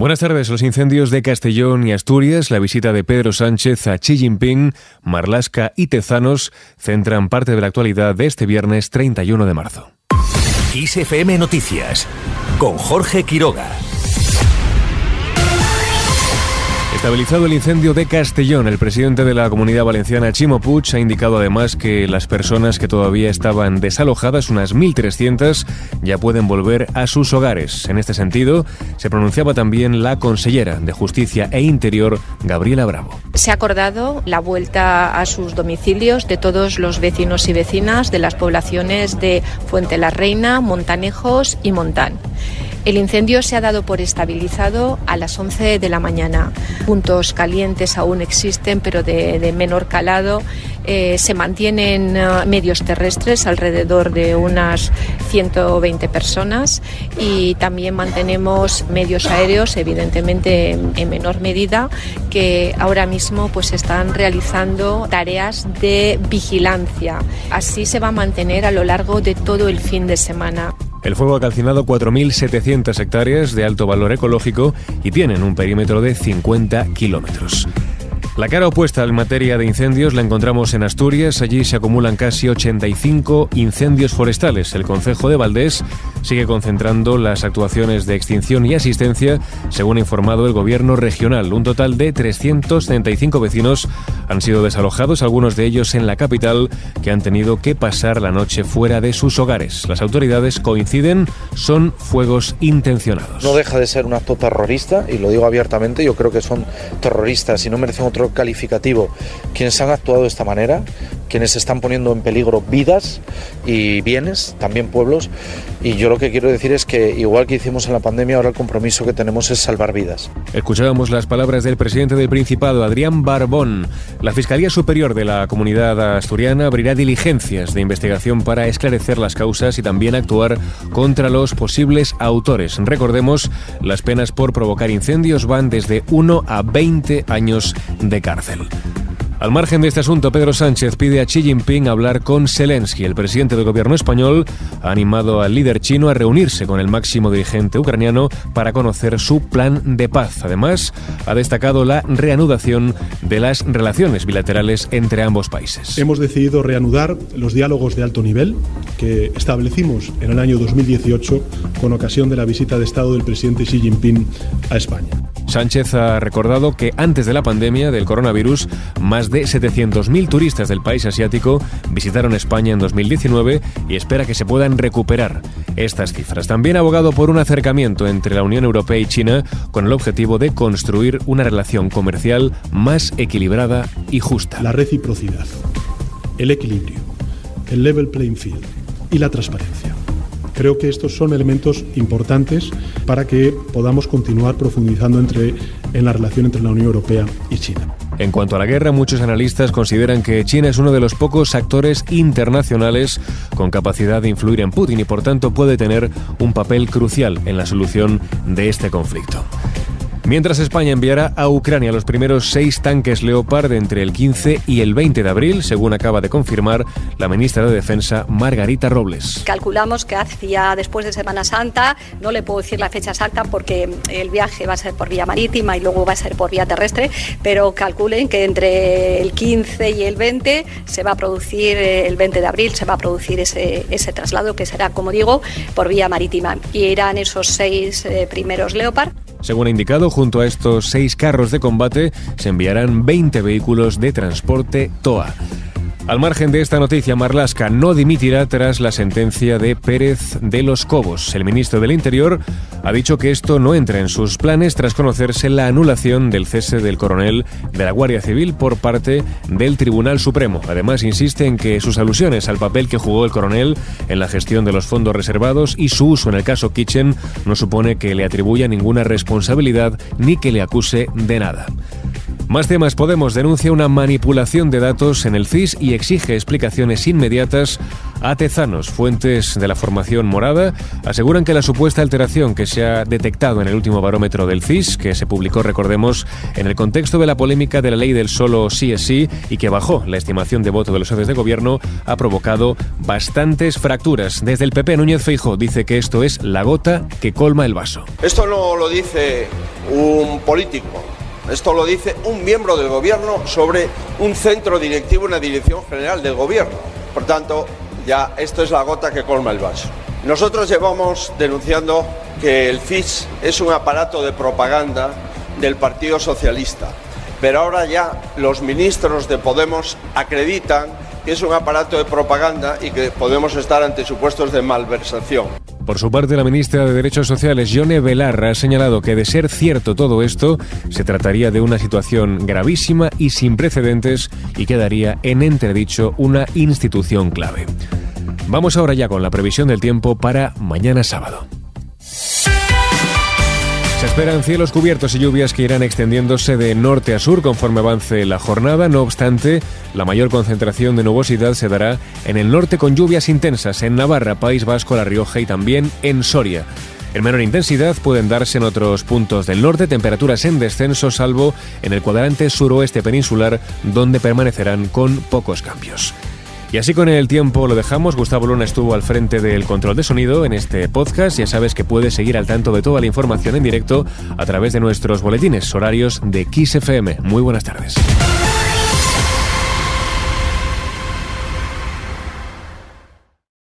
Buenas tardes. Los incendios de Castellón y Asturias, la visita de Pedro Sánchez a Xi Jinping, Marlasca y Tezanos centran parte de la actualidad de este viernes 31 de marzo. XFM Noticias con Jorge Quiroga. Estabilizado el incendio de Castellón, el presidente de la Comunidad Valenciana, Chimo Puig, ha indicado además que las personas que todavía estaban desalojadas, unas 1.300, ya pueden volver a sus hogares. En este sentido, se pronunciaba también la consellera de Justicia e Interior, Gabriela Bravo. Se ha acordado la vuelta a sus domicilios de todos los vecinos y vecinas de las poblaciones de Fuente la Reina, Montanejos y Montán. El incendio se ha dado por estabilizado a las 11 de la mañana. Puntos calientes aún existen, pero de, menor calado. Eh, se mantienen eh, medios terrestres alrededor de unas 120 personas y también mantenemos medios aéreos, evidentemente en, menor medida, que ahora mismo pues están realizando tareas de vigilancia. Así se va a mantener a lo largo de todo el fin de semana. El fuego ha calcinado 4.700 hectáreas de alto valor ecológico y tienen un perímetro de 50 kilómetros. La cara opuesta en materia de incendios la encontramos en Asturias. Allí se acumulan casi 85 incendios forestales. El Concejo de Valdés sigue concentrando las actuaciones de extinción y asistencia, según ha informado el gobierno regional. Un total de 335 vecinos han sido desalojados, algunos de ellos en la capital, que han tenido que pasar la noche fuera de sus hogares. Las autoridades coinciden, son fuegos intencionados. No deja de ser un acto terrorista, y lo digo abiertamente, yo creo que son terroristas y no merecen otro calificativo. Quienes han actuado de esta manera, quienes están poniendo en peligro vidas y bienes, también pueblos. Y yo lo que quiero decir es que, igual que hicimos en la pandemia, ahora el compromiso que tenemos es salvar vidas. Escuchábamos las palabras del presidente del Principado, Adrián Barbón. La Fiscalía Superior de la Comunidad Asturiana abrirá diligencias de investigación para esclarecer las causas y también actuar contra los posibles autores. Recordemos, las penas por provocar incendios van desde 1 a 20 años de cárcel. Al margen de este asunto, Pedro Sánchez pide a Xi Jinping hablar con Zelensky. El presidente del gobierno español ha animado al líder chino a reunirse con el máximo dirigente ucraniano para conocer su plan de paz. Además, ha destacado la reanudación de las relaciones bilaterales entre ambos países. Hemos decidido reanudar los diálogos de alto nivel que establecimos en el año 2018 con ocasión de la visita de Estado del presidente Xi Jinping a España. Sánchez ha recordado que antes de la pandemia del coronavirus, más de 700.000 turistas del país asiático visitaron España en 2019 y espera que se puedan recuperar estas cifras. También ha abogado por un acercamiento entre la Unión Europea y China con el objetivo de construir una relación comercial más equilibrada y justa. La reciprocidad, el equilibrio, el level playing field y la transparencia. Creo que estos son elementos importantes para que podamos continuar profundizando entre, en la relación entre la Unión Europea y China. En cuanto a la guerra, muchos analistas consideran que China es uno de los pocos actores internacionales con capacidad de influir en Putin y por tanto puede tener un papel crucial en la solución de este conflicto. Mientras España enviará a Ucrania los primeros seis tanques Leopard entre el 15 y el 20 de abril, según acaba de confirmar la ministra de Defensa Margarita Robles. Calculamos que hacia después de Semana Santa, no le puedo decir la fecha exacta porque el viaje va a ser por vía marítima y luego va a ser por vía terrestre, pero calculen que entre el 15 y el 20 se va a producir, eh, el 20 de abril se va a producir ese, ese traslado que será, como digo, por vía marítima. Y irán esos seis eh, primeros Leopard. Según ha indicado, junto a estos seis carros de combate se enviarán 20 vehículos de transporte TOA. Al margen de esta noticia, Marlasca no dimitirá tras la sentencia de Pérez de los Cobos. El ministro del Interior ha dicho que esto no entra en sus planes tras conocerse la anulación del cese del coronel de la Guardia Civil por parte del Tribunal Supremo. Además, insiste en que sus alusiones al papel que jugó el coronel en la gestión de los fondos reservados y su uso en el caso Kitchen no supone que le atribuya ninguna responsabilidad ni que le acuse de nada. Más temas. Podemos denuncia una manipulación de datos en el CIS y exige explicaciones inmediatas a Tezanos. Fuentes de la formación morada aseguran que la supuesta alteración que se ha detectado en el último barómetro del CIS, que se publicó, recordemos, en el contexto de la polémica de la ley del solo sí es sí y que bajó la estimación de voto de los socios de gobierno, ha provocado bastantes fracturas. Desde el PP, Núñez Feijóo dice que esto es la gota que colma el vaso. Esto no lo dice un político esto lo dice un miembro del Gobierno sobre un centro directivo, una dirección general del Gobierno. Por tanto, ya esto es la gota que colma el vaso. Nosotros llevamos denunciando que el FIS es un aparato de propaganda del Partido Socialista, pero ahora ya los ministros de Podemos acreditan que es un aparato de propaganda y que podemos estar ante supuestos de malversación. Por su parte, la ministra de Derechos Sociales, Yone Belarra, ha señalado que de ser cierto todo esto, se trataría de una situación gravísima y sin precedentes y quedaría en entredicho una institución clave. Vamos ahora ya con la previsión del tiempo para mañana sábado. Se esperan cielos cubiertos y lluvias que irán extendiéndose de norte a sur conforme avance la jornada. No obstante, la mayor concentración de nubosidad se dará en el norte con lluvias intensas en Navarra, País Vasco, La Rioja y también en Soria. En menor intensidad pueden darse en otros puntos del norte temperaturas en descenso, salvo en el cuadrante suroeste peninsular, donde permanecerán con pocos cambios. Y así con el tiempo lo dejamos. Gustavo Luna estuvo al frente del control de sonido en este podcast. Ya sabes que puedes seguir al tanto de toda la información en directo a través de nuestros boletines horarios de XFM. Muy buenas tardes.